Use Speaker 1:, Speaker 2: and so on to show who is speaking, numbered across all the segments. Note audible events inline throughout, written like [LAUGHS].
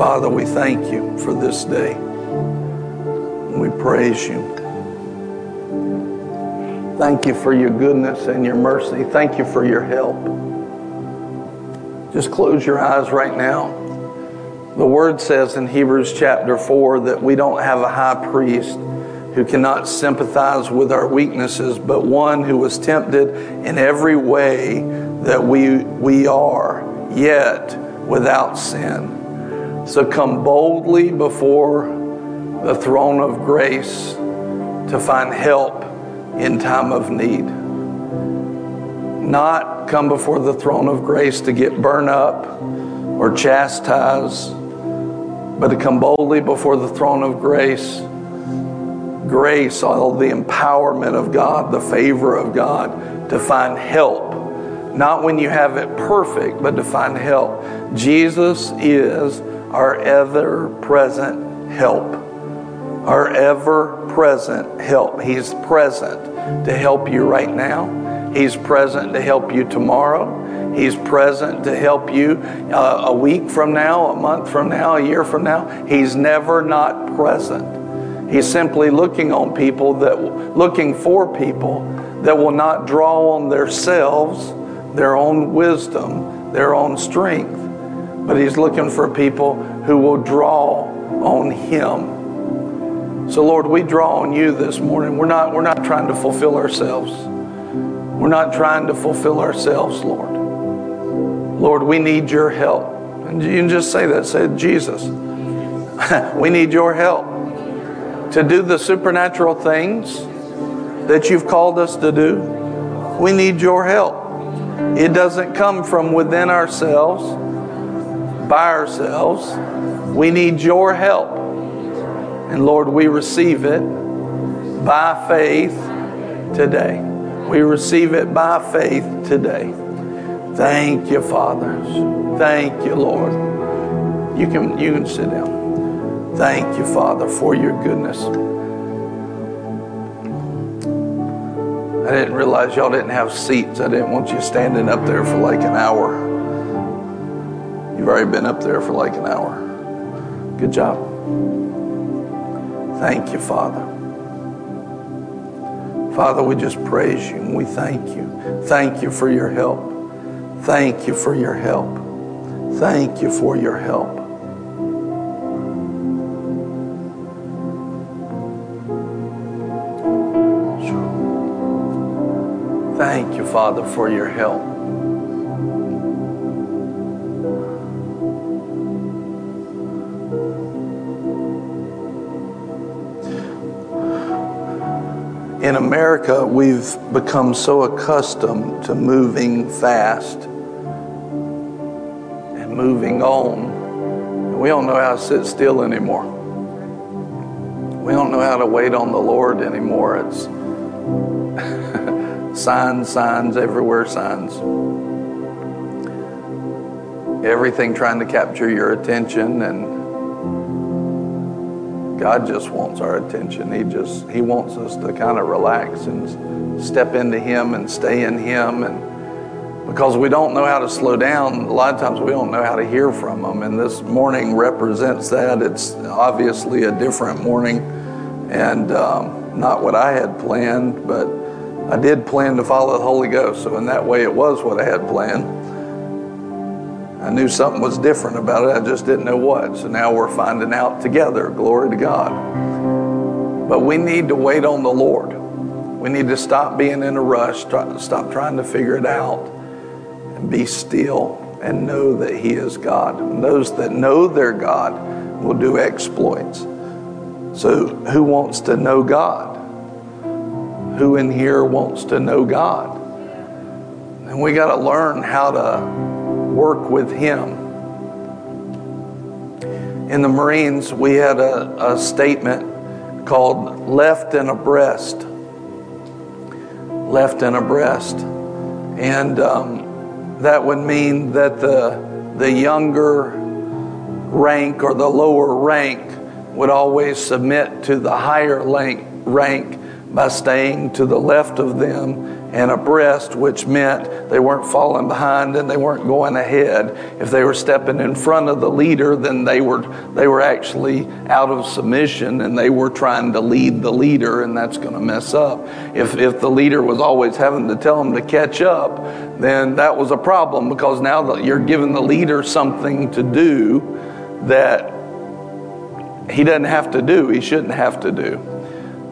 Speaker 1: Father, we thank you for this day. We praise you. Thank you for your goodness and your mercy. Thank you for your help. Just close your eyes right now. The word says in Hebrews chapter 4 that we don't have a high priest who cannot sympathize with our weaknesses, but one who was tempted in every way that we, we are, yet without sin. So come boldly before the throne of grace to find help in time of need. Not come before the throne of grace to get burned up or chastised, but to come boldly before the throne of grace grace, all the empowerment of God, the favor of God, to find help. Not when you have it perfect, but to find help. Jesus is our ever present help. Our ever present help. He's present to help you right now. He's present to help you tomorrow. He's present to help you uh, a week from now, a month from now, a year from now. He's never not present. He's simply looking on people that looking for people that will not draw on themselves, their own wisdom, their own strength, but he's looking for people who will draw on him. So Lord, we draw on you this morning. We're not we're not trying to fulfill ourselves. We're not trying to fulfill ourselves, Lord. Lord, we need your help. And you can just say that. Say, Jesus, [LAUGHS] we need your help to do the supernatural things that you've called us to do, we need your help. It doesn't come from within ourselves, by ourselves. We need your help. And Lord, we receive it by faith today. We receive it by faith today. Thank you, Father. Thank you, Lord. You can you can sit down. Thank you, Father, for your goodness. I didn't realize y'all didn't have seats. I didn't want you standing up there for like an hour. You've already been up there for like an hour. Good job. Thank you, Father. Father, we just praise you and we thank you. Thank you for your help. Thank you for your help. Thank you for your help. Thank you, Father, for your help. In America, we've become so accustomed to moving fast and moving on. We don't know how to sit still anymore. We don't know how to wait on the Lord anymore. It's [LAUGHS] Signs, signs, everywhere signs. Everything trying to capture your attention and God just wants our attention. He just he wants us to kind of relax and step into him and stay in him and because we don't know how to slow down, a lot of times we don't know how to hear from him and this morning represents that. It's obviously a different morning and um, not what I had planned, but I did plan to follow the Holy Ghost, so in that way it was what I had planned. I knew something was different about it, I just didn't know what. So now we're finding out together. Glory to God. But we need to wait on the Lord. We need to stop being in a rush, stop trying to figure it out, and be still and know that He is God. And those that know their God will do exploits. So, who wants to know God? who in here wants to know God? And we got to learn how to work with Him. In the Marines, we had a, a statement called left and abreast. Left and abreast. And um, that would mean that the, the younger rank or the lower rank would always submit to the higher rank, rank by staying to the left of them and abreast, which meant they weren't falling behind and they weren't going ahead. If they were stepping in front of the leader, then they were they were actually out of submission and they were trying to lead the leader, and that's going to mess up. If if the leader was always having to tell them to catch up, then that was a problem because now you're giving the leader something to do that he doesn't have to do. He shouldn't have to do.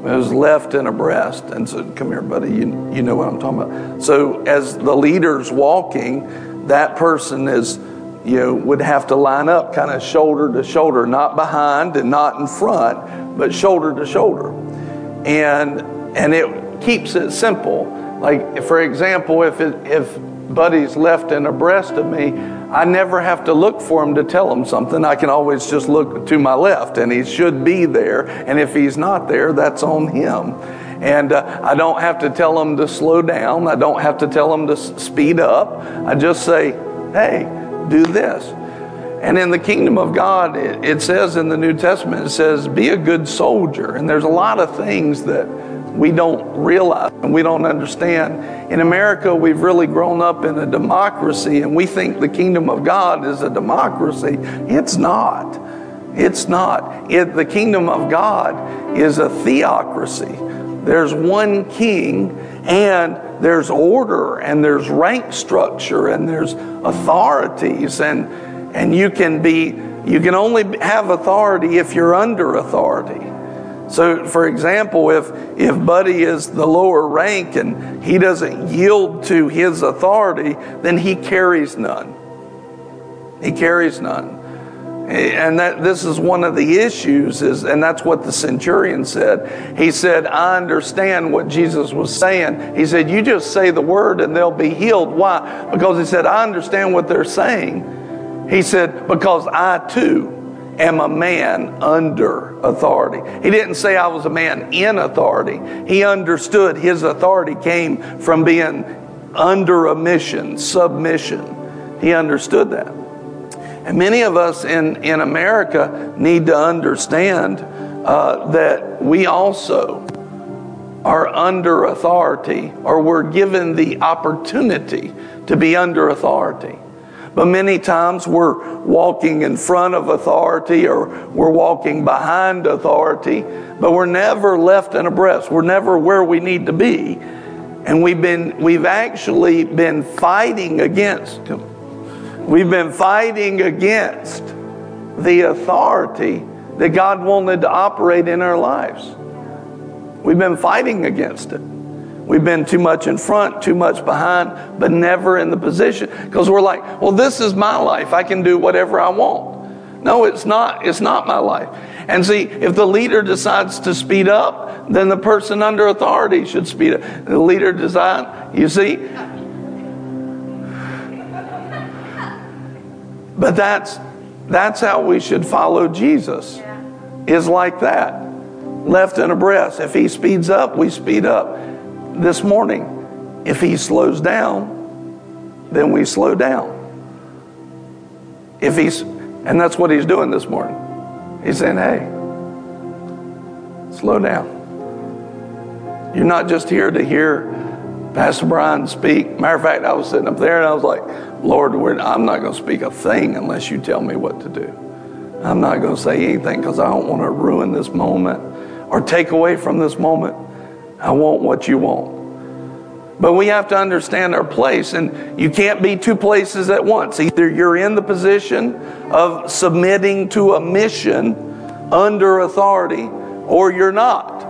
Speaker 1: It was left and abreast and said, Come here, buddy, you, you know what I'm talking about. So, as the leader's walking, that person is, you know, would have to line up kind of shoulder to shoulder, not behind and not in front, but shoulder to shoulder. And, and it keeps it simple. Like, for example, if, it, if Buddy's left and abreast of me, I never have to look for him to tell him something. I can always just look to my left, and he should be there. And if he's not there, that's on him. And uh, I don't have to tell him to slow down. I don't have to tell him to speed up. I just say, hey, do this. And in the kingdom of God, it, it says in the New Testament, it says, be a good soldier. And there's a lot of things that we don't realize and we don't understand. In America, we've really grown up in a democracy and we think the kingdom of God is a democracy. It's not. It's not. It, the kingdom of God is a theocracy. There's one king and there's order and there's rank structure and there's authorities and and you can be you can only have authority if you're under authority. So, for example, if, if Buddy is the lower rank and he doesn't yield to his authority, then he carries none. He carries none. And that this is one of the issues is and that's what the centurion said. He said, "I understand what Jesus was saying." He said, "You just say the word and they'll be healed." Why? Because he said, "I understand what they're saying." He said, "Because I too am a man under authority. He didn't say I was a man in authority. He understood his authority came from being under a mission, submission. He understood that. And many of us in, in America need to understand uh, that we also are under authority or we're given the opportunity to be under authority. But many times we're walking in front of authority or we're walking behind authority, but we're never left and abreast. We're never where we need to be. And we've been we've actually been fighting against them. We've been fighting against the authority that God wanted to operate in our lives. We've been fighting against it. We've been too much in front, too much behind, but never in the position. Because we're like, well, this is my life. I can do whatever I want. No, it's not. It's not my life. And see, if the leader decides to speed up, then the person under authority should speed up. The leader design, you see? But that's that's how we should follow Jesus. Is like that. Left and abreast. If he speeds up, we speed up this morning, if he slows down, then we slow down. If he's, and that's what he's doing this morning. He's saying, hey, slow down. You're not just here to hear Pastor Brian speak. Matter of fact, I was sitting up there and I was like, Lord, I'm not going to speak a thing unless you tell me what to do. I'm not going to say anything because I don't want to ruin this moment or take away from this moment. I want what you want. But we have to understand our place, and you can't be two places at once. Either you're in the position of submitting to a mission under authority, or you're not.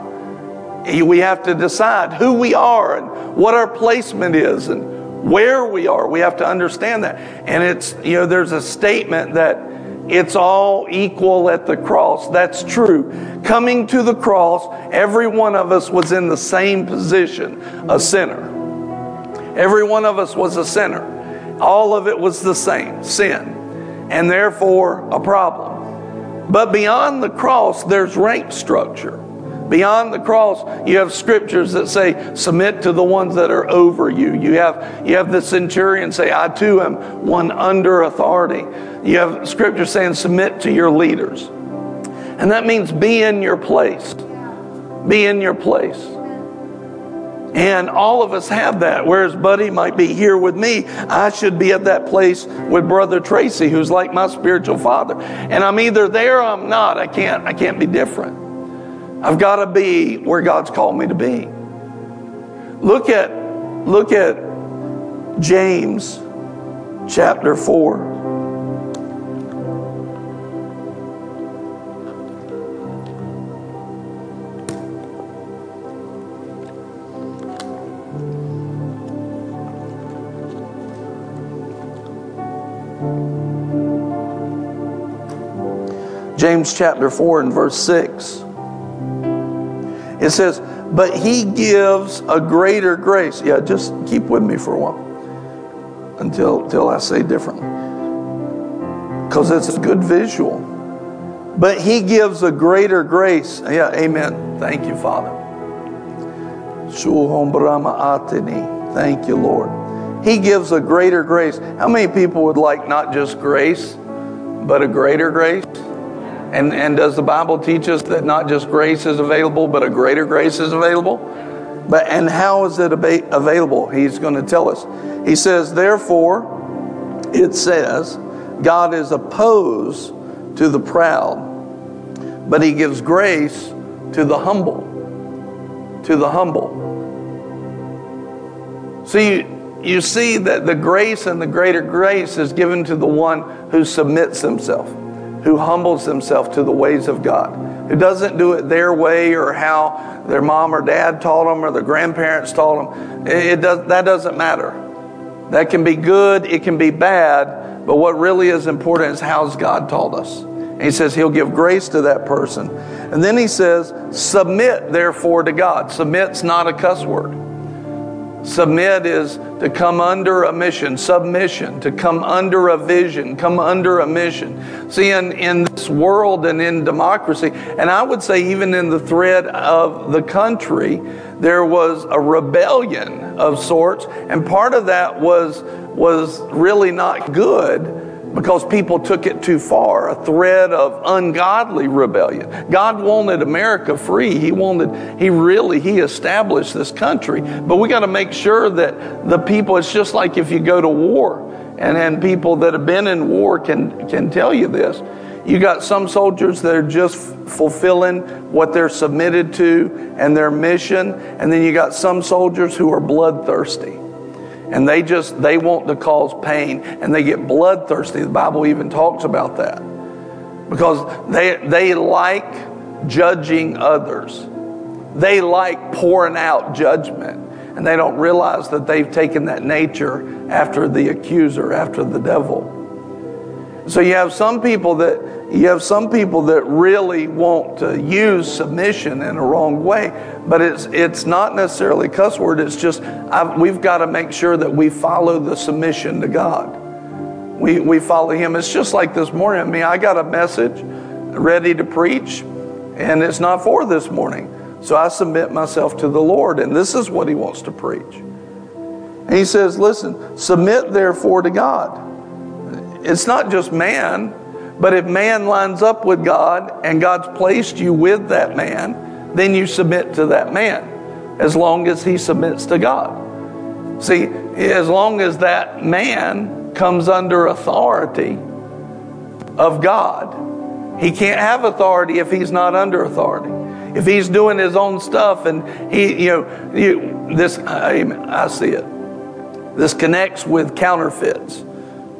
Speaker 1: We have to decide who we are and what our placement is and where we are. We have to understand that. And it's, you know, there's a statement that it's all equal at the cross. That's true. Coming to the cross, every one of us was in the same position, a sinner. Every one of us was a sinner. All of it was the same sin, and therefore a problem. But beyond the cross, there's rank structure. Beyond the cross, you have scriptures that say, submit to the ones that are over you. You have, you have the centurion say, I too am one under authority. You have scripture saying, submit to your leaders. And that means be in your place. Be in your place. And all of us have that. Whereas Buddy might be here with me, I should be at that place with Brother Tracy, who's like my spiritual father. And I'm either there or I'm not. I can't, I can't be different. I've got to be where God's called me to be. Look at, look at James chapter 4. James chapter 4 and verse 6. It says, But he gives a greater grace. Yeah, just keep with me for a while until, until I say differently. Because it's a good visual. But he gives a greater grace. Yeah, amen. Thank you, Father. Thank you, Lord. He gives a greater grace. How many people would like not just grace, but a greater grace? And, and does the Bible teach us that not just grace is available, but a greater grace is available? But and how is it available? He's going to tell us. He says, therefore, it says, God is opposed to the proud, but he gives grace to the humble. To the humble. See, you see that the grace and the greater grace is given to the one who submits himself who humbles himself to the ways of God, who doesn't do it their way or how their mom or dad taught them or their grandparents taught them. It does, that doesn't matter. That can be good, it can be bad, but what really is important is how's God taught us. And he says he'll give grace to that person. And then he says, submit therefore to God. Submit's not a cuss word. Submit is to come under a mission, submission, to come under a vision, come under a mission. See, in, in this world and in democracy, and I would say even in the thread of the country, there was a rebellion of sorts, and part of that was was really not good because people took it too far, a thread of ungodly rebellion. God wanted America free. He wanted, He really, He established this country. But we got to make sure that the people, it's just like if you go to war, and, and people that have been in war can, can tell you this. You got some soldiers that are just fulfilling what they're submitted to and their mission, and then you got some soldiers who are bloodthirsty and they just they want to cause pain and they get bloodthirsty. The bible even talks about that. Because they they like judging others. They like pouring out judgment. And they don't realize that they've taken that nature after the accuser after the devil so you have some people that you have some people that really want to use submission in a wrong way, but it's it's not necessarily a cuss word. It's just I've, we've got to make sure that we follow the submission to God. We we follow Him. It's just like this morning. I mean, I got a message ready to preach, and it's not for this morning. So I submit myself to the Lord, and this is what He wants to preach. And He says, "Listen, submit therefore to God." It's not just man but if man lines up with God and God's placed you with that man, then you submit to that man as long as he submits to God. See, as long as that man comes under authority of God, he can't have authority if he's not under authority. If he's doing his own stuff and he, you know, you, this, I, I see it. This connects with counterfeits.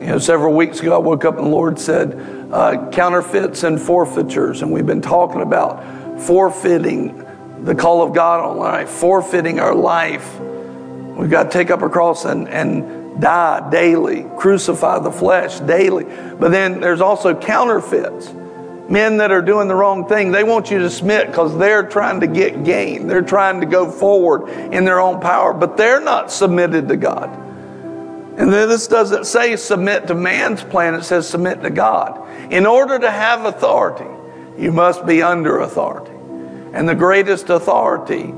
Speaker 1: You know, several weeks ago, I woke up and the Lord said, uh, counterfeits and forfeitures. And we've been talking about forfeiting the call of God on life, forfeiting our life. We've got to take up a cross and, and die daily, crucify the flesh daily. But then there's also counterfeits. Men that are doing the wrong thing, they want you to submit because they're trying to get gain. They're trying to go forward in their own power, but they're not submitted to God. And then this doesn't say submit to man's plan, it says submit to God. In order to have authority, you must be under authority. And the greatest authority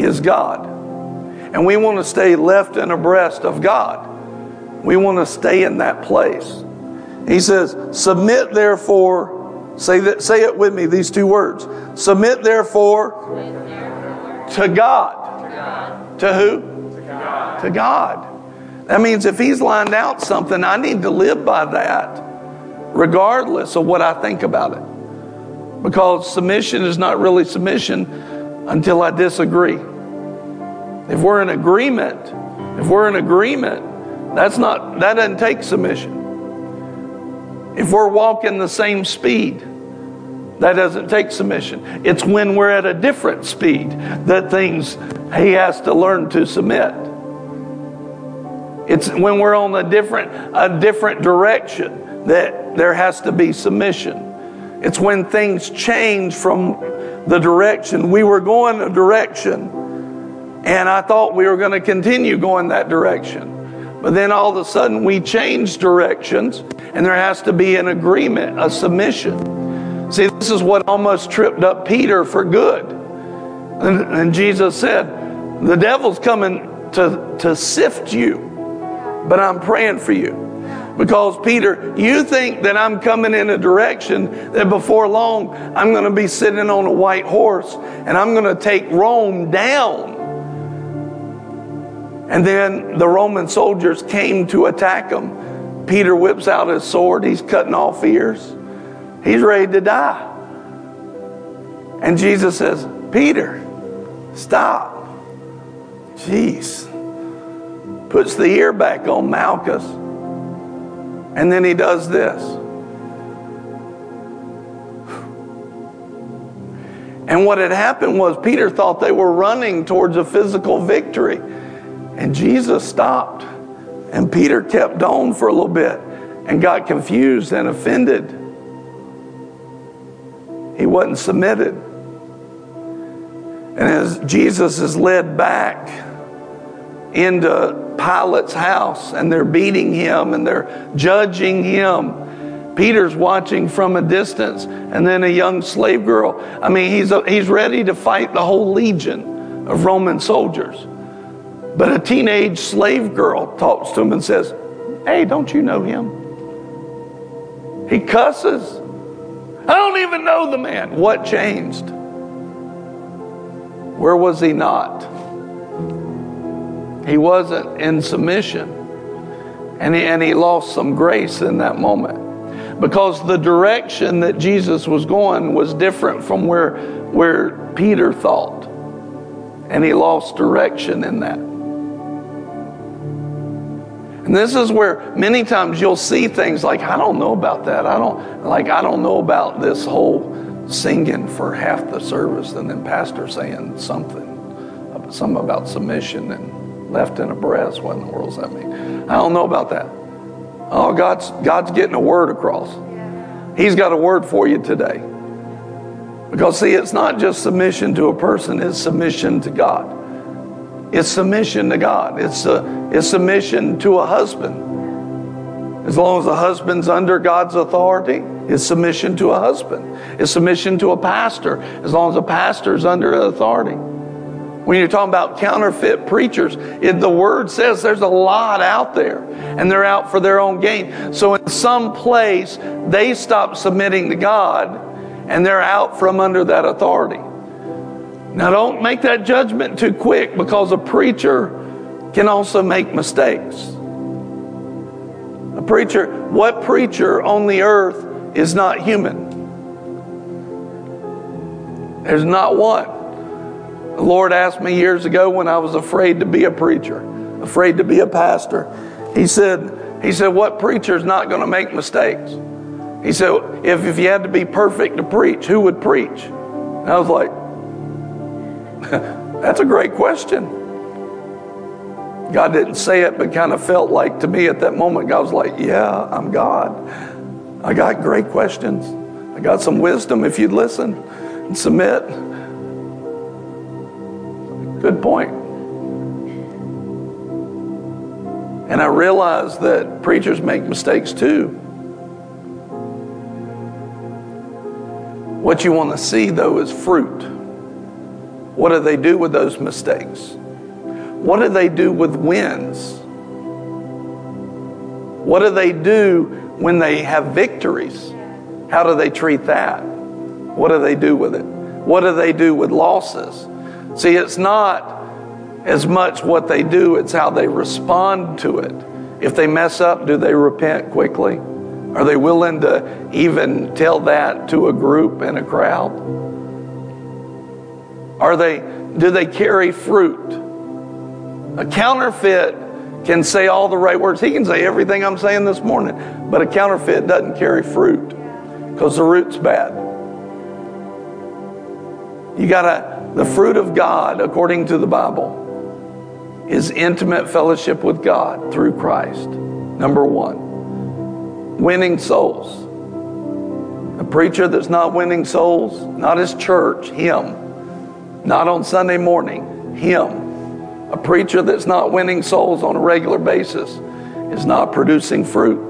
Speaker 1: is God. And we want to stay left and abreast of God. We want to stay in that place. He says, Submit therefore, say, that, say it with me, these two words. Submit therefore to God. To who? To God. That means if He's lined out something, I need to live by that, regardless of what I think about it. Because submission is not really submission until I disagree. If we're in agreement, if we're in agreement, that's not that doesn't take submission. If we're walking the same speed, that doesn't take submission. It's when we're at a different speed that things he has to learn to submit. It's when we're on a different a different direction that there has to be submission. It's when things change from the direction we were going a direction and I thought we were going to continue going that direction. But then all of a sudden we change directions and there has to be an agreement, a submission. See, this is what almost tripped up Peter for good. And, and Jesus said, The devil's coming to, to sift you but I'm praying for you. Because, Peter, you think that I'm coming in a direction that before long I'm going to be sitting on a white horse and I'm going to take Rome down. And then the Roman soldiers came to attack him. Peter whips out his sword, he's cutting off ears, he's ready to die. And Jesus says, Peter, stop. Jeez puts the ear back on Malchus, and then he does this. And what had happened was Peter thought they were running towards a physical victory. And Jesus stopped. And Peter kept on for a little bit and got confused and offended. He wasn't submitted. And as Jesus is led back into Pilate's house and they're beating him and they're judging him. Peter's watching from a distance, and then a young slave girl. I mean, he's, a, he's ready to fight the whole legion of Roman soldiers. But a teenage slave girl talks to him and says, Hey, don't you know him? He cusses. I don't even know the man. What changed? Where was he not? He wasn't in submission. And he, and he lost some grace in that moment. Because the direction that Jesus was going was different from where, where Peter thought. And he lost direction in that. And this is where many times you'll see things like, I don't know about that. I don't like I don't know about this whole singing for half the service and then pastor saying something, something about submission and left and abreast. What in the world does that mean? I don't know about that. Oh, God's, God's getting a word across. He's got a word for you today. Because, see, it's not just submission to a person, it's submission to God. It's submission to God. It's, a, it's submission to a husband. As long as the husband's under God's authority, it's submission to a husband. It's submission to a pastor, as long as the pastor's under authority. When you're talking about counterfeit preachers, it, the word says there's a lot out there and they're out for their own gain. So in some place, they stop submitting to God and they're out from under that authority. Now, don't make that judgment too quick because a preacher can also make mistakes. A preacher, what preacher on the earth is not human? There's not one. The Lord asked me years ago when I was afraid to be a preacher, afraid to be a pastor. He said, he said, what preacher is not going to make mistakes? He said, if, if you had to be perfect to preach, who would preach? And I was like, [LAUGHS] that's a great question. God didn't say it, but kind of felt like to me at that moment, God was like, yeah, I'm God. I got great questions. I got some wisdom if you'd listen and submit. Good point. And I realize that preachers make mistakes too. What you want to see, though, is fruit. What do they do with those mistakes? What do they do with wins? What do they do when they have victories? How do they treat that? What do they do with it? What do they do with losses? See, it's not as much what they do, it's how they respond to it. If they mess up, do they repent quickly? Are they willing to even tell that to a group and a crowd? Are they do they carry fruit? A counterfeit can say all the right words. He can say everything I'm saying this morning, but a counterfeit doesn't carry fruit because the root's bad. You got to, the fruit of God, according to the Bible, is intimate fellowship with God through Christ. Number one, winning souls. A preacher that's not winning souls, not his church, him. Not on Sunday morning, him. A preacher that's not winning souls on a regular basis is not producing fruit.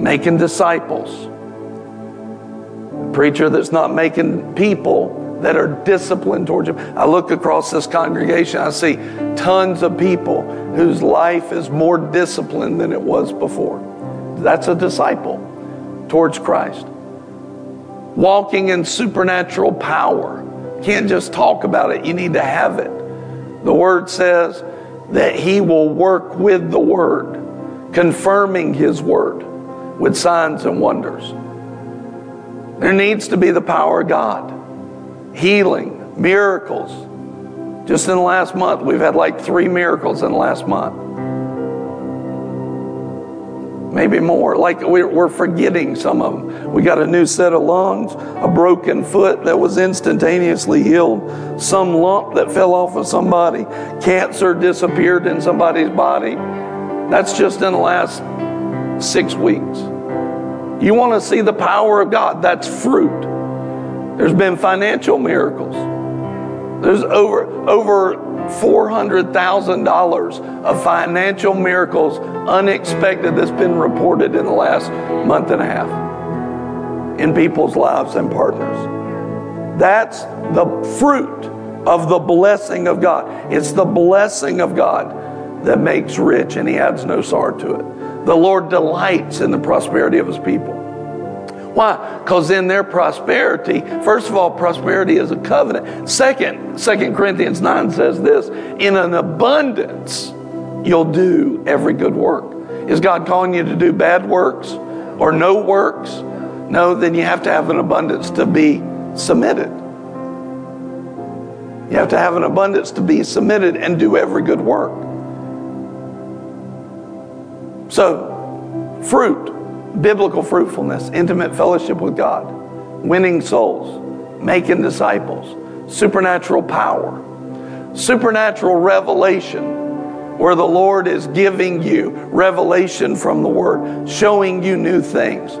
Speaker 1: Making disciples. A preacher that's not making people that are disciplined towards him. I look across this congregation, I see tons of people whose life is more disciplined than it was before. That's a disciple towards Christ. Walking in supernatural power. Can't just talk about it, you need to have it. The word says that he will work with the word, confirming his word with signs and wonders. There needs to be the power of God, healing, miracles. Just in the last month, we've had like three miracles in the last month maybe more. Like we're forgetting some of them. We got a new set of lungs, a broken foot that was instantaneously healed, some lump that fell off of somebody, cancer disappeared in somebody's body. That's just in the last six weeks. You want to see the power of God? That's fruit. There's been financial miracles. There's over over $400,000 of financial miracles unexpected that's been reported in the last month and a half in people's lives and partners. That's the fruit of the blessing of God. It's the blessing of God that makes rich and he adds no sorrow to it. The Lord delights in the prosperity of his people. Why? Because in their prosperity, first of all, prosperity is a covenant. Second, Second Corinthians 9 says this in an abundance, you'll do every good work. Is God calling you to do bad works or no works? No, then you have to have an abundance to be submitted. You have to have an abundance to be submitted and do every good work. So, fruit biblical fruitfulness, intimate fellowship with God, winning souls, making disciples, supernatural power, supernatural revelation, where the Lord is giving you revelation from the Word, showing you new things.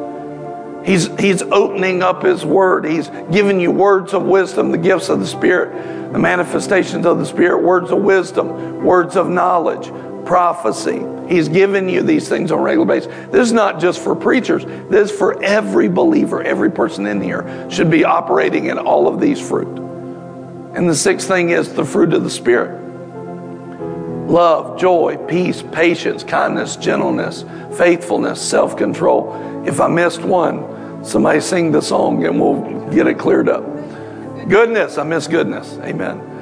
Speaker 1: He's, he's opening up His Word. He's giving you words of wisdom, the gifts of the Spirit, the manifestations of the Spirit, words of wisdom, words of knowledge, prophecy. He's given you these things on a regular basis. This is not just for preachers. This is for every believer. Every person in here should be operating in all of these fruit. And the sixth thing is the fruit of the Spirit love, joy, peace, patience, kindness, gentleness, faithfulness, self control. If I missed one, somebody sing the song and we'll get it cleared up. Goodness, I miss goodness. Amen.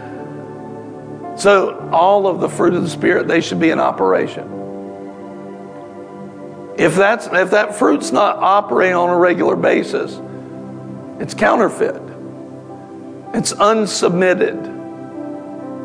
Speaker 1: So, all of the fruit of the Spirit, they should be in operation. If, that's, if that fruit's not operating on a regular basis, it's counterfeit. It's unsubmitted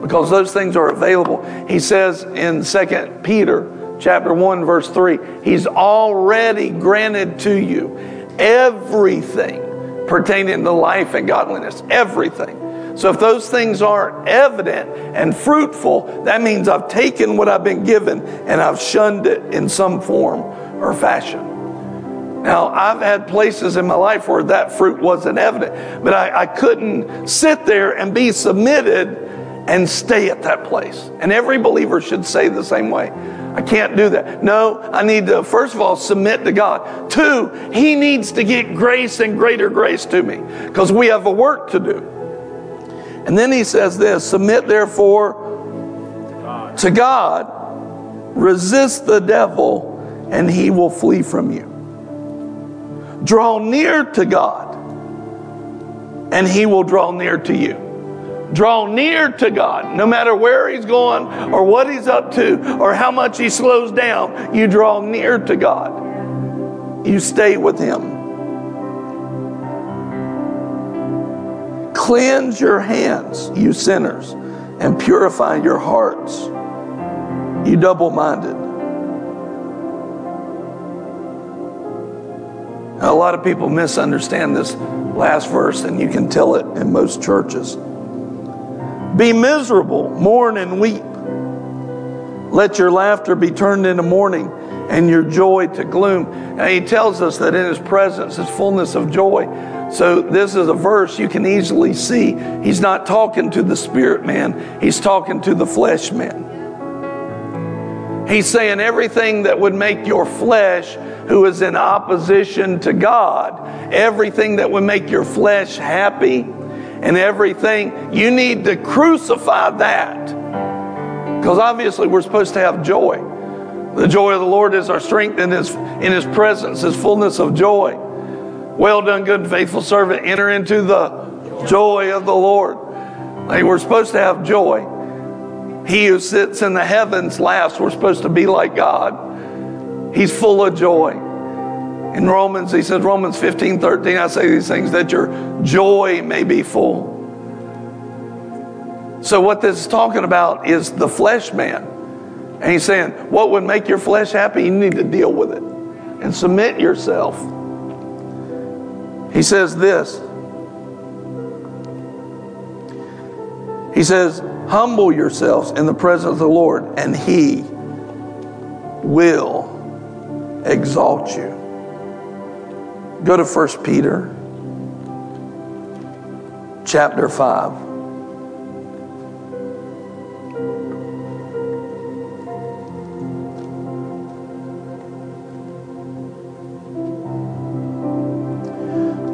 Speaker 1: because those things are available. He says in 2 Peter chapter 1 verse 3, he's already granted to you everything pertaining to life and godliness, everything. So if those things aren't evident and fruitful, that means I've taken what I've been given and I've shunned it in some form or fashion. Now, I've had places in my life where that fruit wasn't evident, but I, I couldn't sit there and be submitted and stay at that place. And every believer should say the same way. I can't do that. No, I need to, first of all, submit to God. Two, He needs to get grace and greater grace to me because we have a work to do. And then he says this Submit therefore to God, resist the devil, and he will flee from you. Draw near to God, and he will draw near to you. draw near to God. No matter where he's going or what he's up to or how much he slows down, you draw near to God. You stay with him. Cleanse your hands, you sinners, and purify your hearts, you double minded. A lot of people misunderstand this last verse, and you can tell it in most churches. Be miserable, mourn and weep. Let your laughter be turned into mourning and your joy to gloom. And he tells us that in his presence is fullness of joy. So this is a verse you can easily see. He's not talking to the spirit man, he's talking to the flesh man. He's saying everything that would make your flesh, who is in opposition to God, everything that would make your flesh happy, and everything, you need to crucify that. Because obviously we're supposed to have joy. The joy of the Lord is our strength, in His, in His presence is fullness of joy. Well done, good and faithful servant. Enter into the joy of the Lord. We're supposed to have joy. He who sits in the heavens laughs. We're supposed to be like God. He's full of joy. In Romans, he says, Romans 15, 13, I say these things that your joy may be full. So, what this is talking about is the flesh man. And he's saying, what would make your flesh happy? You need to deal with it and submit yourself. He says this. He says, Humble yourselves in the presence of the Lord, and He will exalt you. Go to 1 Peter chapter 5.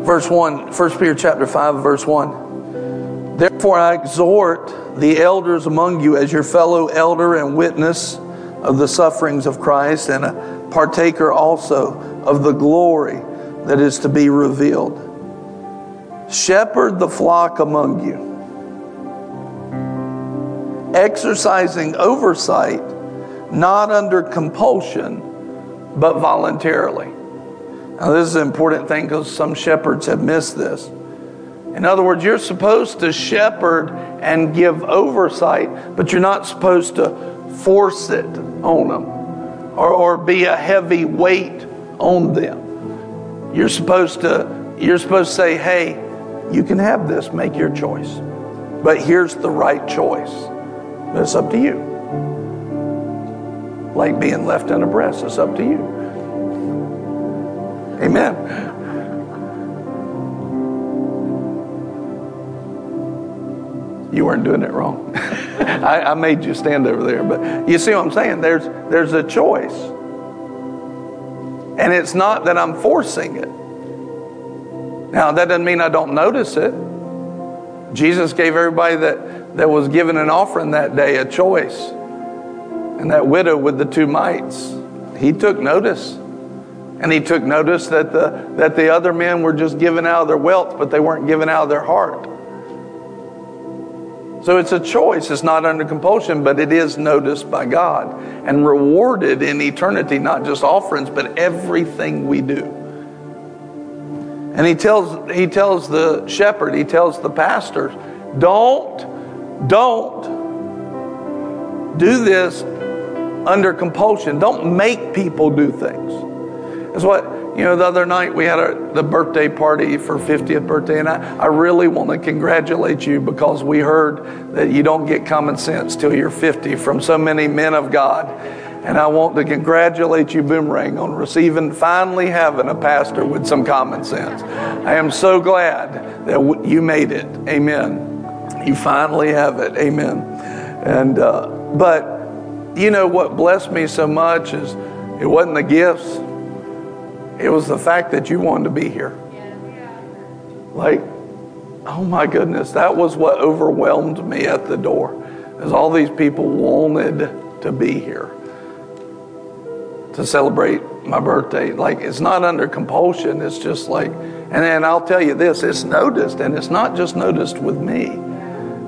Speaker 1: Verse 1, 1 Peter chapter 5, verse 1. Therefore I exhort the elders among you as your fellow elder and witness of the sufferings of Christ and a partaker also of the glory that is to be revealed. Shepherd the flock among you, exercising oversight, not under compulsion, but voluntarily. Now, this is an important thing because some shepherds have missed this. In other words, you're supposed to shepherd and give oversight, but you're not supposed to force it on them or, or be a heavy weight on them. You're supposed to you're supposed to say, "Hey, you can have this, make your choice." But here's the right choice. It's up to you. Like being left and abreast, it's up to you. Amen. you weren't doing it wrong. [LAUGHS] I, I, made you stand over there. But you see what I'm saying? There's, there's a choice. And it's not that I'm forcing it. Now, that doesn't mean I don't notice it. Jesus gave everybody that, that was given an offering that day a choice. And that widow with the two mites, he took notice. And he took notice that the, that the other men were just giving out of their wealth, but they weren't giving out of their heart. So it's a choice. It's not under compulsion, but it is noticed by God and rewarded in eternity, not just offerings, but everything we do. And he tells, he tells the shepherd, he tells the pastors, don't, don't do this under compulsion. Don't make people do things. That's what you know, the other night we had a, the birthday party for 50th birthday, and I, I really want to congratulate you because we heard that you don't get common sense till you're 50 from so many men of God. And I want to congratulate you, Boomerang, on receiving, finally having a pastor with some common sense. I am so glad that you made it. Amen. You finally have it. Amen. And, uh, but, you know what blessed me so much is it wasn't the gifts it was the fact that you wanted to be here. Like, oh my goodness, that was what overwhelmed me at the door. Is all these people wanted to be here to celebrate my birthday. Like it's not under compulsion. It's just like, and then I'll tell you this: it's noticed, and it's not just noticed with me.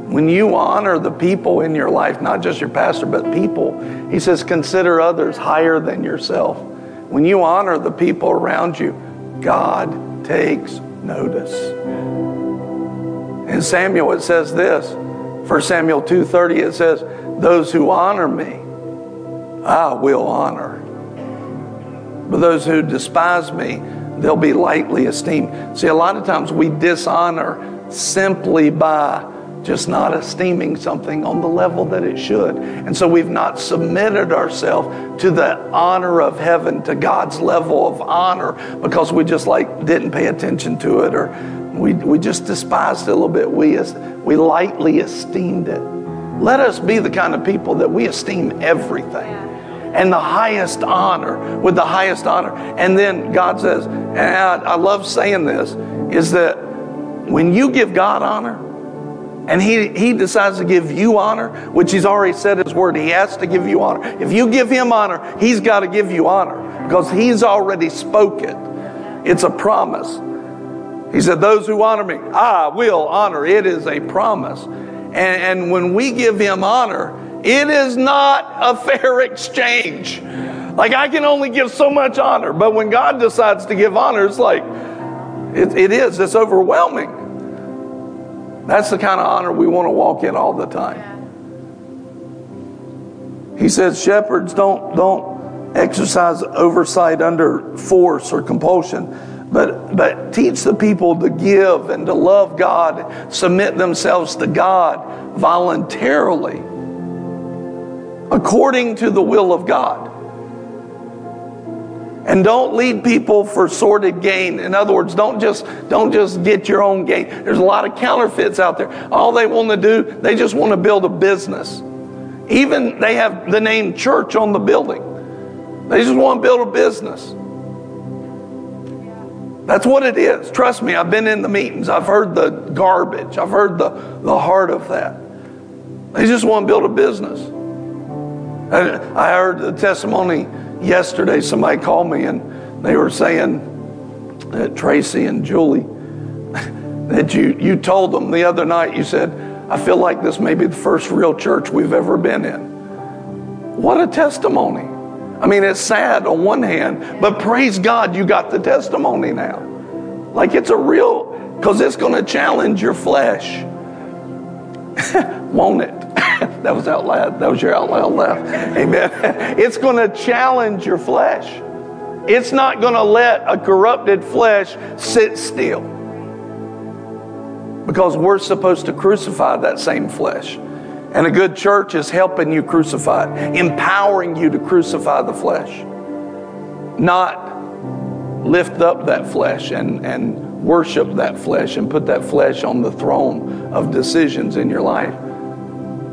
Speaker 1: when you honor the people in your life, not just your pastor, but people, he says, consider others higher than yourself. When you honor the people around you, God takes notice. In Samuel, it says this. 1 Samuel 2.30, it says, those who honor me, I will honor. But those who despise me, they'll be lightly esteemed. See, a lot of times we dishonor simply by just not esteeming something on the level that it should. And so we've not submitted ourselves to the honor of heaven, to God's level of honor, because we just like didn't pay attention to it or we, we just despised it a little bit. We, we lightly esteemed it. Let us be the kind of people that we esteem everything and the highest honor with the highest honor. And then God says, and I, I love saying this, is that when you give God honor, and he, he decides to give you honor, which he's already said his word. He has to give you honor. If you give him honor, he's got to give you honor because he's already spoken. It. It's a promise. He said, Those who honor me, I will honor. It is a promise. And, and when we give him honor, it is not a fair [LAUGHS] exchange. Like I can only give so much honor, but when God decides to give honor, it's like, it, it is, it's overwhelming. That's the kind of honor we want to walk in all the time. He says shepherds don't don't exercise oversight under force or compulsion, but but teach the people to give and to love God, submit themselves to God voluntarily according to the will of God. And don't lead people for sordid gain. In other words, don't just don't just get your own gain. There's a lot of counterfeits out there. All they want to do, they just want to build a business. Even they have the name church on the building. They just want to build a business. That's what it is. Trust me, I've been in the meetings. I've heard the garbage. I've heard the, the heart of that. They just want to build a business. I heard the testimony yesterday, somebody called me and they were saying that Tracy and Julie, [LAUGHS] that you, you told them the other night, you said, I feel like this may be the first real church we've ever been in. What a testimony. I mean, it's sad on one hand, but praise God you got the testimony now. Like it's a real, because it's going to challenge your flesh. [LAUGHS] Won't it? That was out loud. That was your out loud laugh. Amen. [LAUGHS] it's going to challenge your flesh. It's not going to let a corrupted flesh sit still. Because we're supposed to crucify that same flesh. And a good church is helping you crucify it, empowering you to crucify the flesh. Not lift up that flesh and, and worship that flesh and put that flesh on the throne of decisions in your life.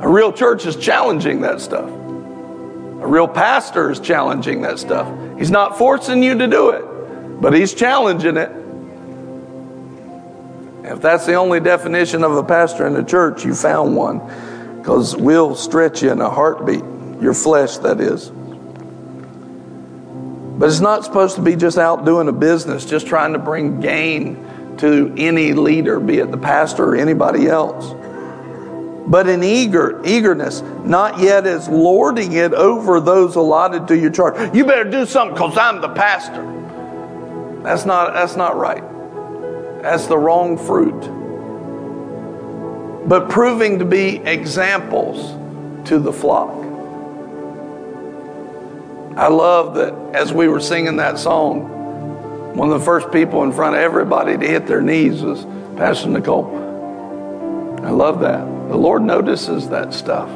Speaker 1: A real church is challenging that stuff. A real pastor is challenging that stuff. He's not forcing you to do it, but he's challenging it. If that's the only definition of a pastor in a church, you found one because we'll stretch you in a heartbeat, your flesh, that is. But it's not supposed to be just out doing a business, just trying to bring gain to any leader, be it the pastor or anybody else but in eager eagerness, not yet as lording it over those allotted to your charge. You better do something because I'm the pastor. That's not that's not right. That's the wrong fruit. But proving to be examples to the flock. I love that as we were singing that song, one of the first people in front of everybody to hit their knees was Pastor Nicole. I love that. The Lord notices that stuff.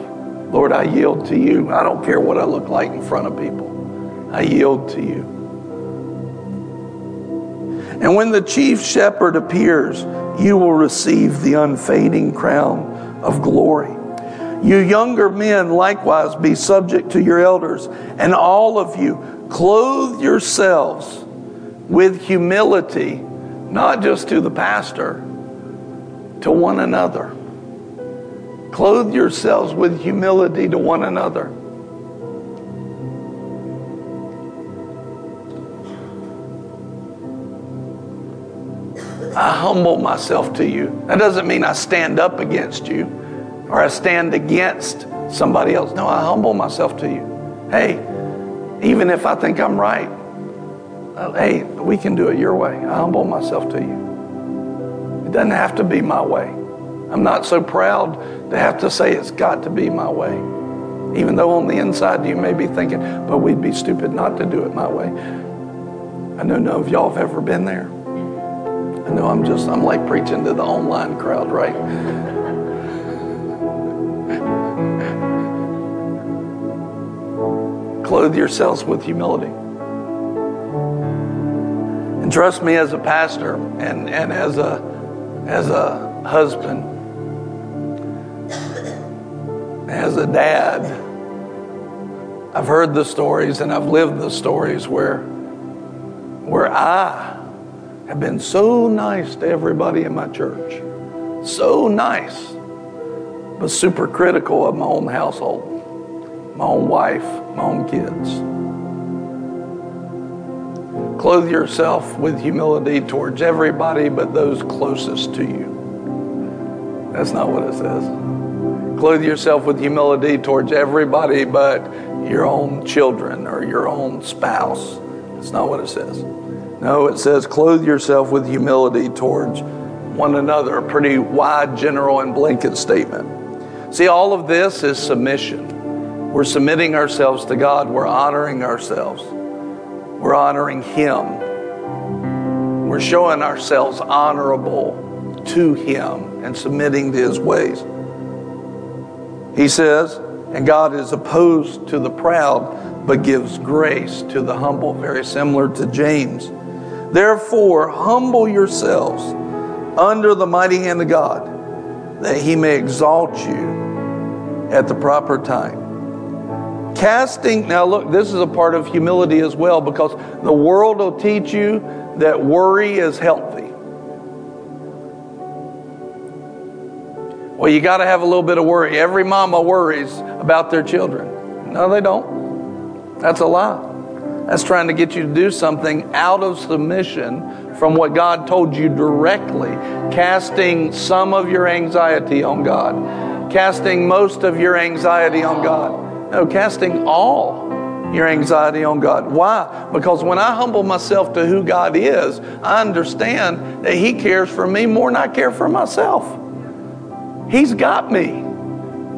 Speaker 1: Lord, I yield to you. I don't care what I look like in front of people. I yield to you. And when the chief shepherd appears, you will receive the unfading crown of glory. You younger men likewise be subject to your elders, and all of you clothe yourselves with humility, not just to the pastor, to one another. Clothe yourselves with humility to one another. I humble myself to you. That doesn't mean I stand up against you. or I stand against somebody else. No, I humble myself to you. Hey, even if I think I'm right, uh, hey, we can do it your way. I humble myself to you. It doesn't have to be my way. I'm not so proud to have to say it's got to be my way. Even though on the inside you may be thinking, but we'd be stupid not to do it my way. I know none of y'all have ever been there. I know I'm just, I'm like preaching to the online crowd, right? [LAUGHS] Clothe yourselves with humility. And trust me as a pastor and, and as a as a husband, as a dad, I've heard the stories and I've lived the stories where where I have been so nice to everybody in my church. So nice, but super critical of my own household, my own wife, my own kids. Clothe yourself with humility towards everybody but those closest to you. That's not what it says. Clothe yourself with humility towards everybody but your own children or your own spouse. That's not what it says. No, it says clothe yourself with humility towards one another. A pretty wide, general, and blanket statement. See, all of this is submission. We're submitting ourselves to God, we're honoring ourselves. We're honoring Him. We're showing ourselves honorable to Him and submitting to His ways. He says, and God is opposed to the proud, but gives grace to the humble, very similar to James. Therefore, humble yourselves under the mighty hand of God, that He may exalt you at the proper time Casting, now look, this is a part of humility as well because the world will teach you that worry is healthy. Well, you got to have a little bit of worry. Every mama worries about their children. No, they don't. That's a lie. That's trying to get you to do something out of submission from what God told you directly, casting some of your anxiety on God, casting most of your anxiety on God. No, casting all your anxiety on God. Why? Because when I humble myself to who God is, I understand that He cares for me more than I care for myself. He's got me.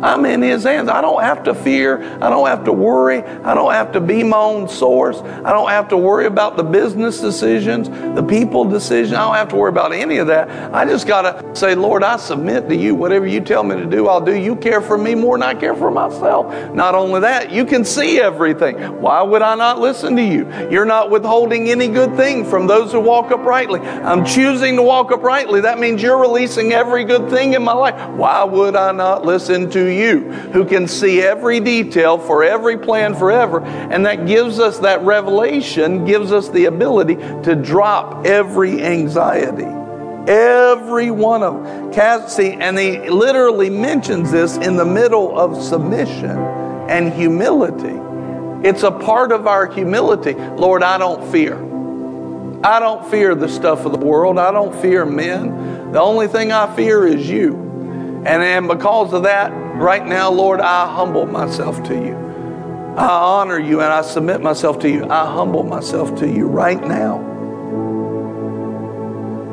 Speaker 1: I'm in His hands. I don't have to fear. I don't have to worry. I don't have to be my own source. I don't have to worry about the business decisions, the people decisions. I don't have to worry about any of that. I just got to say, Lord, I submit to you. Whatever you tell me to do, I'll do. You care for me more than I care for myself. Not only that, you can see everything. Why would I not listen to you? You're not withholding any good thing from those who walk uprightly. I'm choosing to walk uprightly. That means you're releasing every good thing in my life. Why would I not listen to you who can see every detail for every plan forever. And that gives us that revelation, gives us the ability to drop every anxiety. Every one of them. See, and he literally mentions this in the middle of submission and humility. It's a part of our humility. Lord, I don't fear. I don't fear the stuff of the world. I don't fear men. The only thing I fear is you. And, and because of that, Right now, Lord, I humble myself to you. I honor you and I submit myself to you. I humble myself to you right now.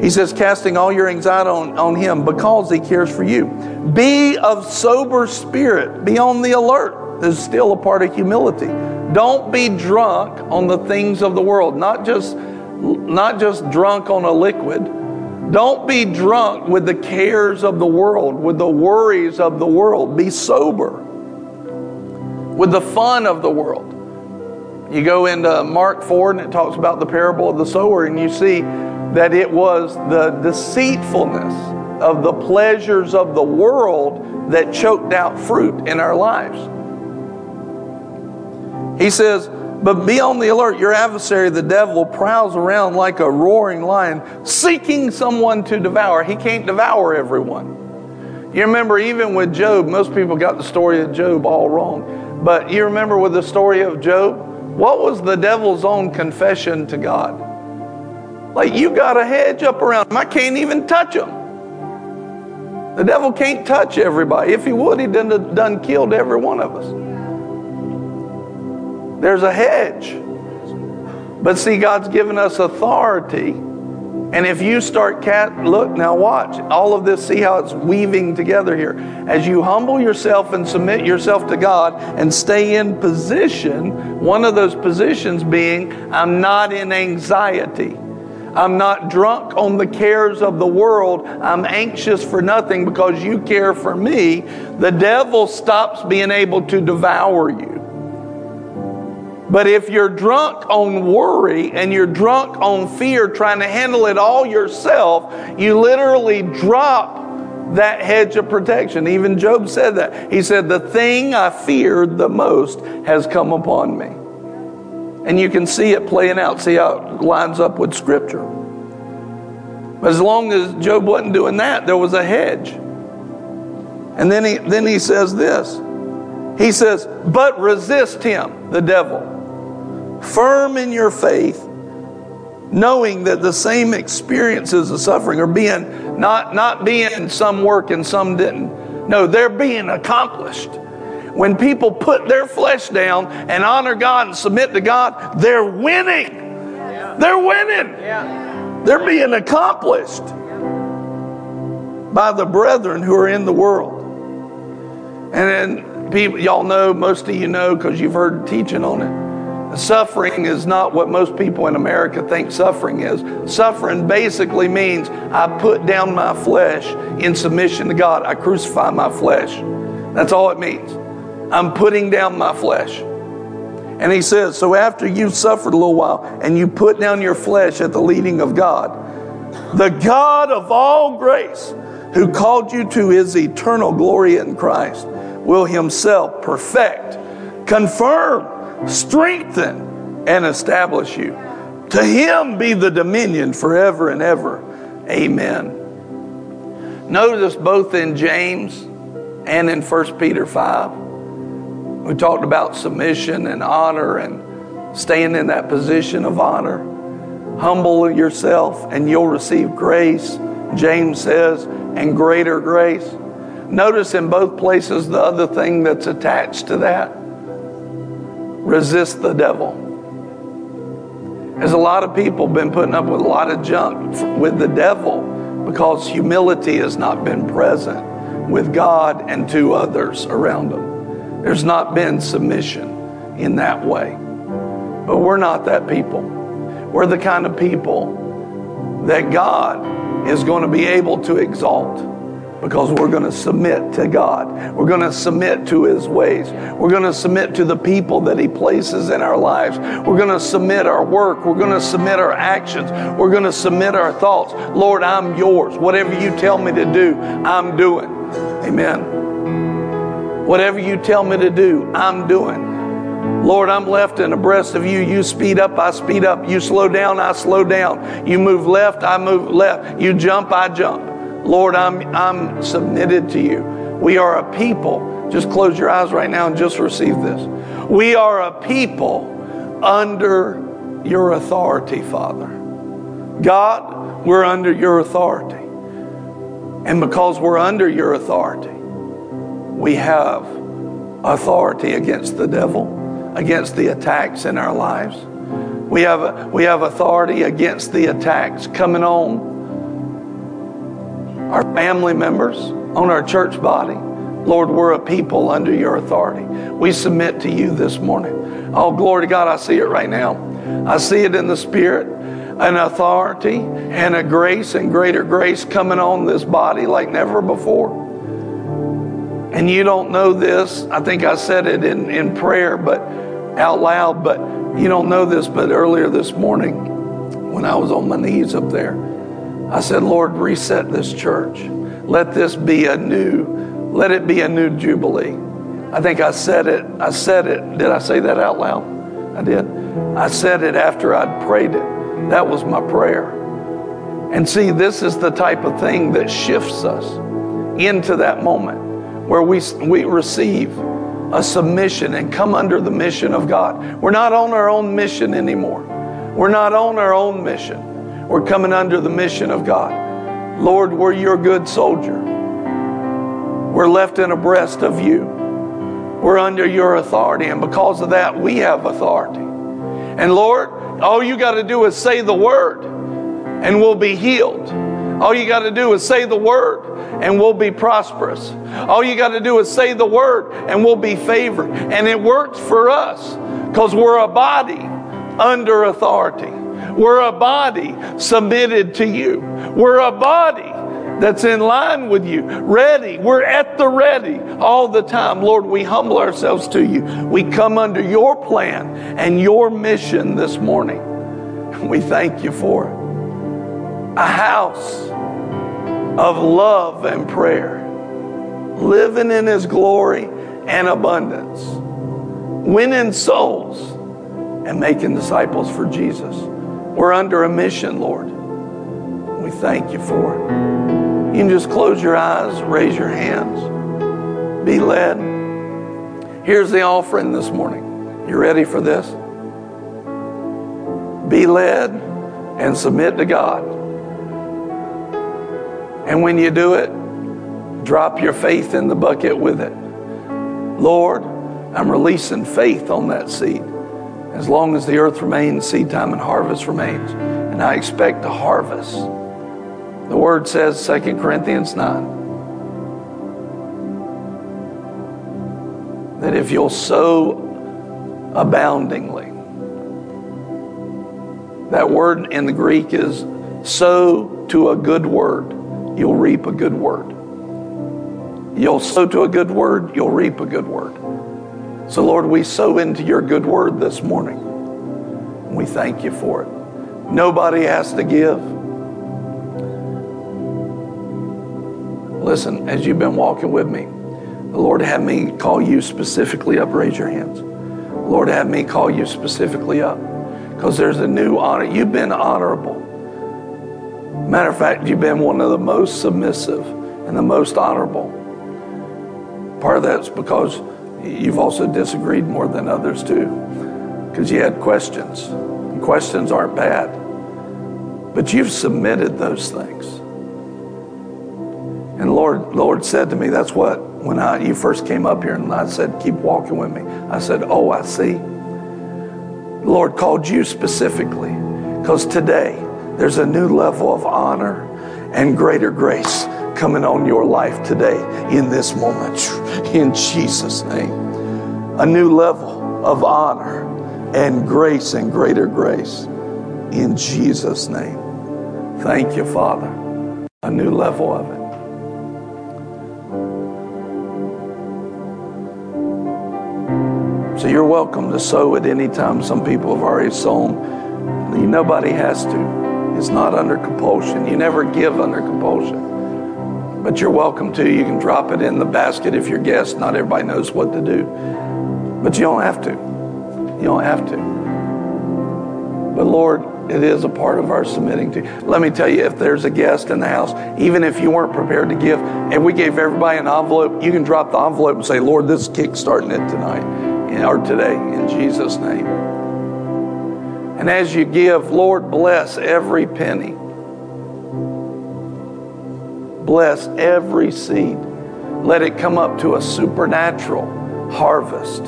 Speaker 1: He says, casting all your anxiety on, on him because he cares for you. Be of sober spirit. Be on the alert. This is still a part of humility. Don't be drunk on the things of the world, not just, not just drunk on a liquid don't be drunk with the cares of the world, with the worries of the world. Be sober with the fun of the world. You go into Mark 4 and it talks about the parable of the sower, and you see that it was the deceitfulness of the pleasures of the world that choked out fruit in our lives. He says, but be on the alert. Your adversary, the devil, prowls around like a roaring lion, seeking someone to devour. He can't devour everyone. You remember, even with Job, most people got the story of Job all wrong. But you remember with the story of Job, what was the devil's own confession to God? Like, you got a hedge up around him. I can't even touch him. The devil can't touch everybody. If he would, he'd done, done killed every one of us. There's a hedge. But see, God's given us authority. And if you start cat look now watch. All of this see how it's weaving together here. As you humble yourself and submit yourself to God and stay in position one of those positions being I'm not in anxiety. I'm not drunk on the cares of the world. I'm anxious for nothing because you care for me. The devil stops being able to devour you but if you're drunk on worry and you're drunk on fear, trying to handle it all yourself, you literally drop that hedge of protection. Even Job said that. He said, The thing I feared the most has come upon me. And you can see it playing out, see how it lines up with Scripture. But as long as Job wasn't doing that, there was a hedge. And then he, then he says this He says, But resist him, the devil firm in your faith, knowing that the same experiences of suffering are being not, not being some work and some didn't. No, they're being accomplished. When people put their flesh down and honor God and submit to God, they're winning. They're winning. They're being accomplished by the brethren who are in the world. And then people, y'all know, most of you know because you've heard teaching on it Suffering is not what most people in America think suffering is. Suffering basically means I put down my flesh in submission to God. I crucify my flesh. That's all it means. I'm putting down my flesh. And he says, So after you've suffered a little while and you put down your flesh at the leading of God, the God of all grace, who called you to his eternal glory in Christ, will himself perfect, confirm, strengthen, and establish you. To him be the dominion forever and ever. Amen. Notice both in James and in 1 Peter 5, we talked about submission and honor and staying in that position of honor. Humble yourself and you'll receive grace, James says, and greater grace. Notice in both places the other thing that's attached to that resist the devil. There's a lot of people been putting up with a lot of junk with the devil because humility has not been present with God and to others around them. There's not been submission in that way. But we're not that people. We're the kind of people that God is going to be able to exalt because we're going to submit to God. We're going to submit to His ways. We're going to submit to the people that He places in our lives. We're going to submit our work. We're going to submit our actions. We're going to submit our thoughts. Lord, I'm yours. Whatever you tell me to do, I'm doing. Amen. Whatever you tell me to do, I'm doing. Lord, I'm left and abreast of you. You speed up, I speed up. You slow down, I slow down. You move left, I move left. You jump, I jump. Lord, I'm, I'm submitted to you. We are a people. Just close your eyes right now and just receive this. We are a people under your authority, Father. God, we're under your authority. And because we're under your authority, we have authority against the devil, against the attacks in our lives. We have, we have authority against the attacks coming on our family members, on our church body. Lord, we're a people under your authority. We submit to you this morning. Oh, glory to God, I see it right now. I see it in the Spirit an authority and a grace and greater grace coming on this body like never before. And you don't know this. I think I said it in, in prayer, but out loud, but you don't know this, but earlier this morning when I was on my knees up there, I said, Lord, reset this church. Let this be a new, let it be a new jubilee. I think I said it. I said it. Did I say that out loud? I did. I said it after I'd prayed it. That was my prayer. And see, this is the type of thing that shifts us into that moment where we, we receive a submission and come under the mission of God. We're not on our own mission anymore. We're not on our own mission. We're coming under the mission of God. Lord, we're your good soldier. We're left and abreast of you. We're under your authority, and because of that, we have authority. And Lord, all you got to do is say the word, and we'll be healed. All you got to do is say the word, and we'll be prosperous. All you got to do is say the word, and we'll be favored. And it works for us because we're a body under authority. We're a body submitted to you. We're a body that's in line with you, ready. We're at the ready all the time. Lord, we humble ourselves to you. We come under your plan and your mission this morning. [LAUGHS] We thank you for it. A house of love and prayer, living in his glory and abundance, winning souls and making disciples for Jesus. We're under a mission, Lord. We thank you for it. You can just close your eyes, raise your hands, be led. Here's the offering this morning. You ready for this? Be led and submit to God. And when you do it, drop your faith in the bucket with it. Lord, I'm releasing faith on that seed. As long as the earth remains, seed time and harvest remains. And I expect to harvest. The word says, 2 Corinthians 9, that if you'll sow aboundingly, that word in the Greek is sow to a good word, you'll reap a good word. You'll sow to a good word, you'll reap a good word. So, Lord, we sow into your good word this morning. We thank you for it. Nobody has to give. Listen, as you've been walking with me, the Lord had me call you specifically up. Raise your hands. Lord had me call you specifically up because there's a new honor. You've been honorable. Matter of fact, you've been one of the most submissive and the most honorable. Part of that's because You've also disagreed more than others too, because you had questions. And questions aren't bad, but you've submitted those things. And Lord, Lord said to me, that's what when I you first came up here and I said, keep walking with me. I said, oh, I see. The Lord called you specifically because today there's a new level of honor and greater grace coming on your life today in this moment. In Jesus' name. A new level of honor and grace and greater grace in Jesus' name. Thank you, Father. A new level of it. So you're welcome to sow at any time. Some people have already sown. Nobody has to. It's not under compulsion. You never give under compulsion but you're welcome to. You can drop it in the basket if you're guest. Not everybody knows what to do, but you don't have to. You don't have to. But Lord, it is a part of our submitting to. Let me tell you, if there's a guest in the house, even if you weren't prepared to give, and we gave everybody an envelope, you can drop the envelope and say, Lord, this is kickstarting it tonight or today in Jesus' name. And as you give, Lord, bless every penny. Bless every seed. Let it come up to a supernatural harvest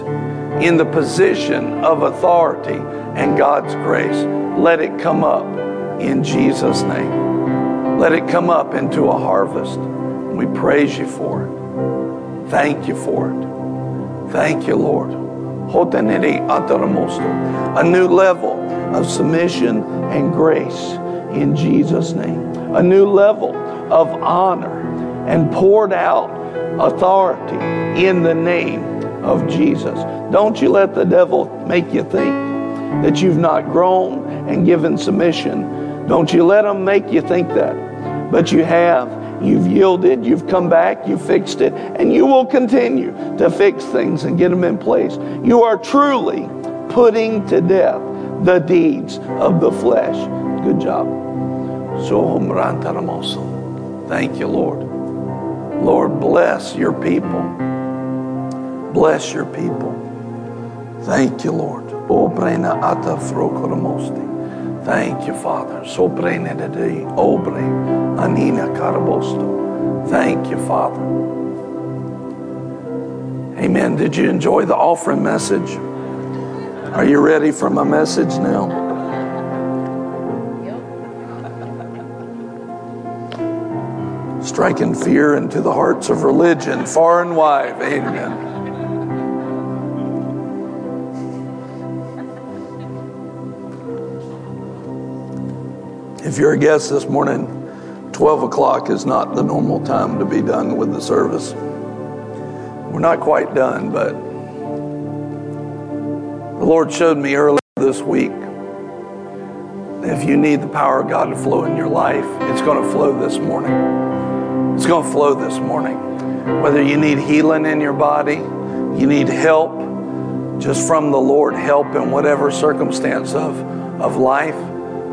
Speaker 1: in the position of authority and God's grace. Let it come up in Jesus' name. Let it come up into a harvest. We praise you for it. Thank you for it. Thank you, Lord. A new level of submission and grace in Jesus' name. A new level of honor and poured out authority in the name of Jesus. Don't you let the devil make you think that you've not grown and given submission. Don't you let him make you think that. But you have. You've yielded, you've come back, you fixed it, and you will continue to fix things and get them in place. You are truly putting to death the deeds of the flesh. Good job. So Thank you, Lord. Lord, bless your people. Bless your people. Thank you, Lord. Thank you, Father. Obre anina carabosto. Thank you, Father. Amen. Did you enjoy the offering message? Are you ready for my message now? Striking fear into the hearts of religion, far and wide. Amen. If you're a guest this morning, 12 o'clock is not the normal time to be done with the service. We're not quite done, but the Lord showed me earlier this week if you need the power of God to flow in your life, it's going to flow this morning. It's going to flow this morning. Whether you need healing in your body, you need help just from the Lord, help in whatever circumstance of, of life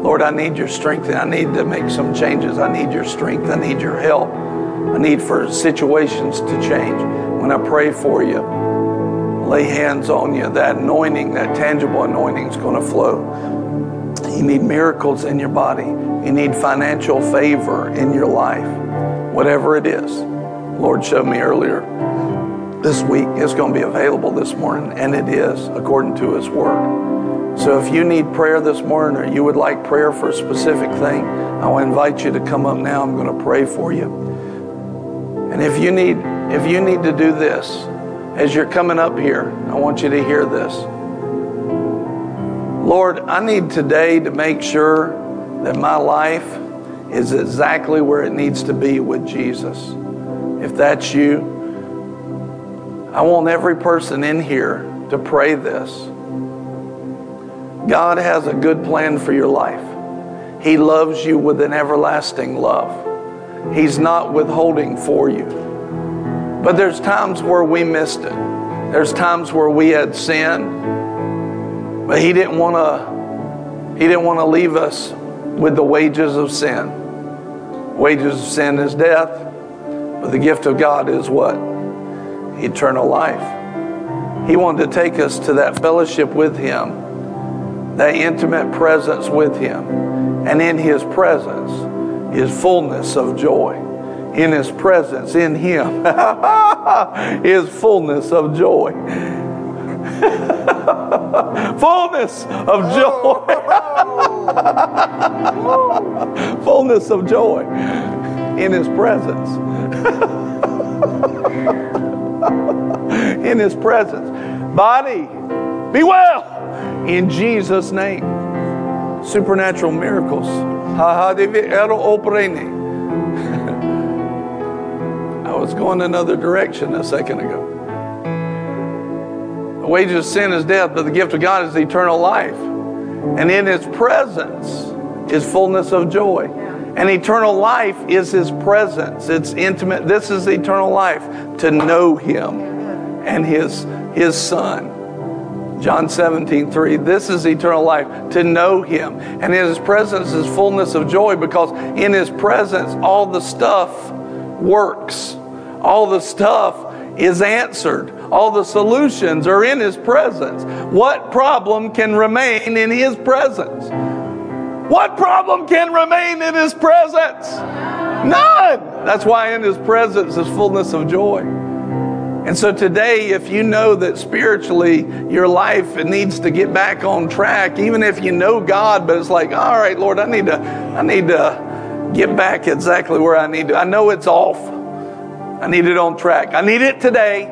Speaker 1: Lord, I need your strength. I need to make some changes. I need your strength. I need your help. I need for situations to change. When I pray for you, lay hands on you, that anointing, that tangible anointing is going to flow. You need miracles in your body. You need financial favor in your life. Whatever it is. Lord showed me earlier this week it's going to be available this morning, and it is according to His Word. So if you need prayer this morning or you would like prayer for a specific thing, I will invite you to come up now. I'm going to pray for you. And if you need if you need to do this as you're coming up here, I want you to hear this. Lord, I need today to make sure that my life is exactly where it needs to be with Jesus. If that's you, I want every person in here to pray this. God has a good plan for your life. He loves you with an everlasting love. He's not withholding for you. But there's times where we missed it. There's times where we had sin, but he didn't want to he didn't want to leave us with the wages of sin. Wages of sin is death, but the gift of God is what? Eternal life. He wanted to take us to that fellowship with him that intimate presence with Him. And in His presence is fullness of joy. In His presence, in Him, [LAUGHS] is fullness of joy. [LAUGHS] fullness of joy. [LAUGHS] [LAUGHS] fullness of joy in His presence. [LAUGHS] in His presence. Body, be well in Jesus' name. Supernatural miracles. [LAUGHS] I was going another direction a second ago. The wages of sin is death, but the gift of God is eternal life. And in His presence is fullness of joy. And eternal life is His presence. It's intimate. This is eternal life to know Him and His, His Son. John 17, 3. This is eternal life, to know Him. And in His presence is fullness of joy because in His presence, all the stuff works. All the stuff is answered. All the solutions are in His presence. What problem can remain in His presence? What problem can remain in His presence? None. That's why in His presence is fullness of joy. And so today, if you know that spiritually your life needs to get back on track, even if you know God, but it's like, all right, Lord, I need to, I need to get back exactly where I need to. I know it's off. I need it on track. I need it today.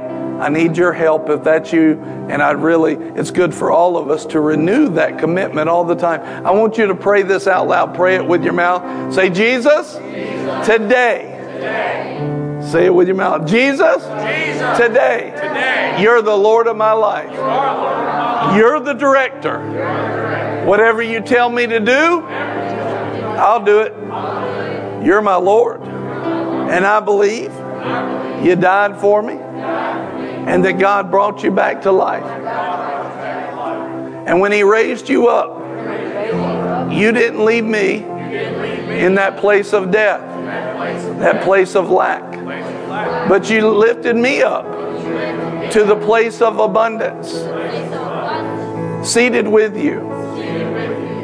Speaker 1: I need your help if that's you. And I really, it's good for all of us to renew that commitment all the time. I want you to pray this out loud. Pray it with your mouth. Say, Jesus, Jesus today, today Say it with your mouth. Jesus, Jesus today, today, you're the Lord of my life. You are you're the director. You're the director. Whatever you tell me to do, I'll do it. You're my Lord. And I believe you died for me and that God brought you back to life. And when He raised you up, you didn't leave me in that place of death, that place of lack. But you lifted me up to the place of abundance, seated with you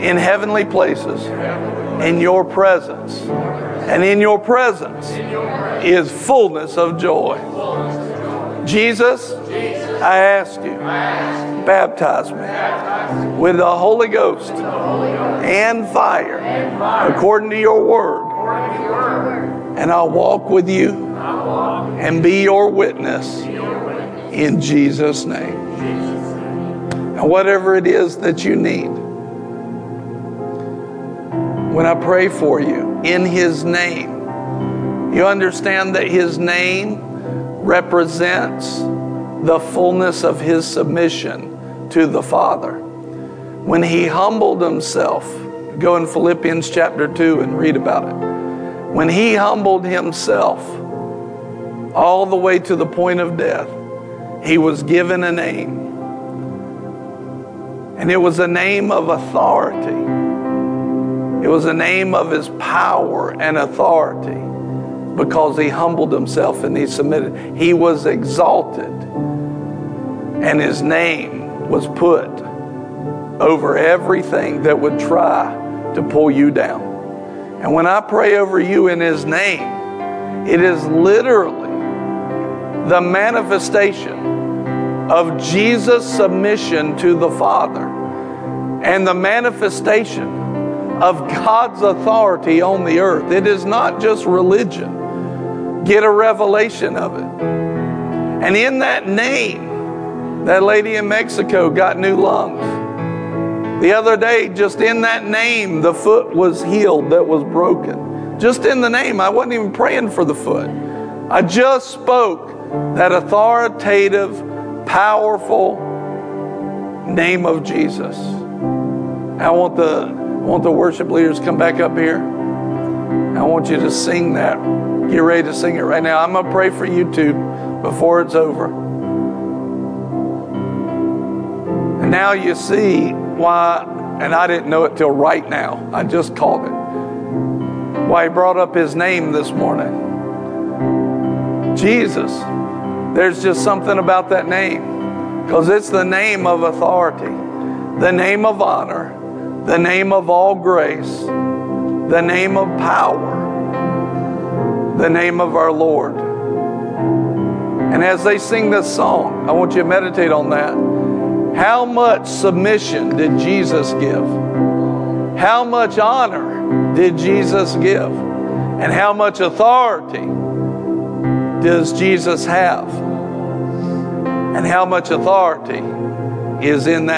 Speaker 1: in heavenly places in your presence. And in your presence is fullness of joy. Jesus, I ask you, baptize me with the Holy Ghost and fire according to your word. And I'll walk with you and be your witness in Jesus' name. And whatever it is that you need, when I pray for you in His name, you understand that His name represents the fullness of His submission to the Father. When He humbled Himself, go in Philippians chapter 2 and read about it. When He humbled Himself all the way to the point of death, He was given a name. And it was a name of authority. It was a name of his power and authority because he humbled himself and he submitted. He was exalted, and his name was put over everything that would try to pull you down. And when I pray over you in his name, it is literally the manifestation of Jesus' submission to the Father and the manifestation of God's authority on the earth. It is not just religion. Get a revelation of it. And in that name, that lady in Mexico got new lungs. The other day, just in that name, the foot was healed that was broken. Just in the name, I wasn't even praying for the foot. I just spoke that authoritative, powerful name of Jesus. I want the I want the worship leaders come back up here. I want you to sing that. Get ready to sing it right now. I'm going to pray for you too before it's over. And now you see why, and I didn't know it till right now. I just called it. Why he brought up his name this morning. Jesus. There's just something about that name because it's the name of authority, the name of honor, the name of all grace, the name of power, the name of our Lord. And as they sing this song, I want you to meditate on that. How much submission did Jesus give? How much honor did Jesus give? And how much authority does Jesus have? And how much authority is in that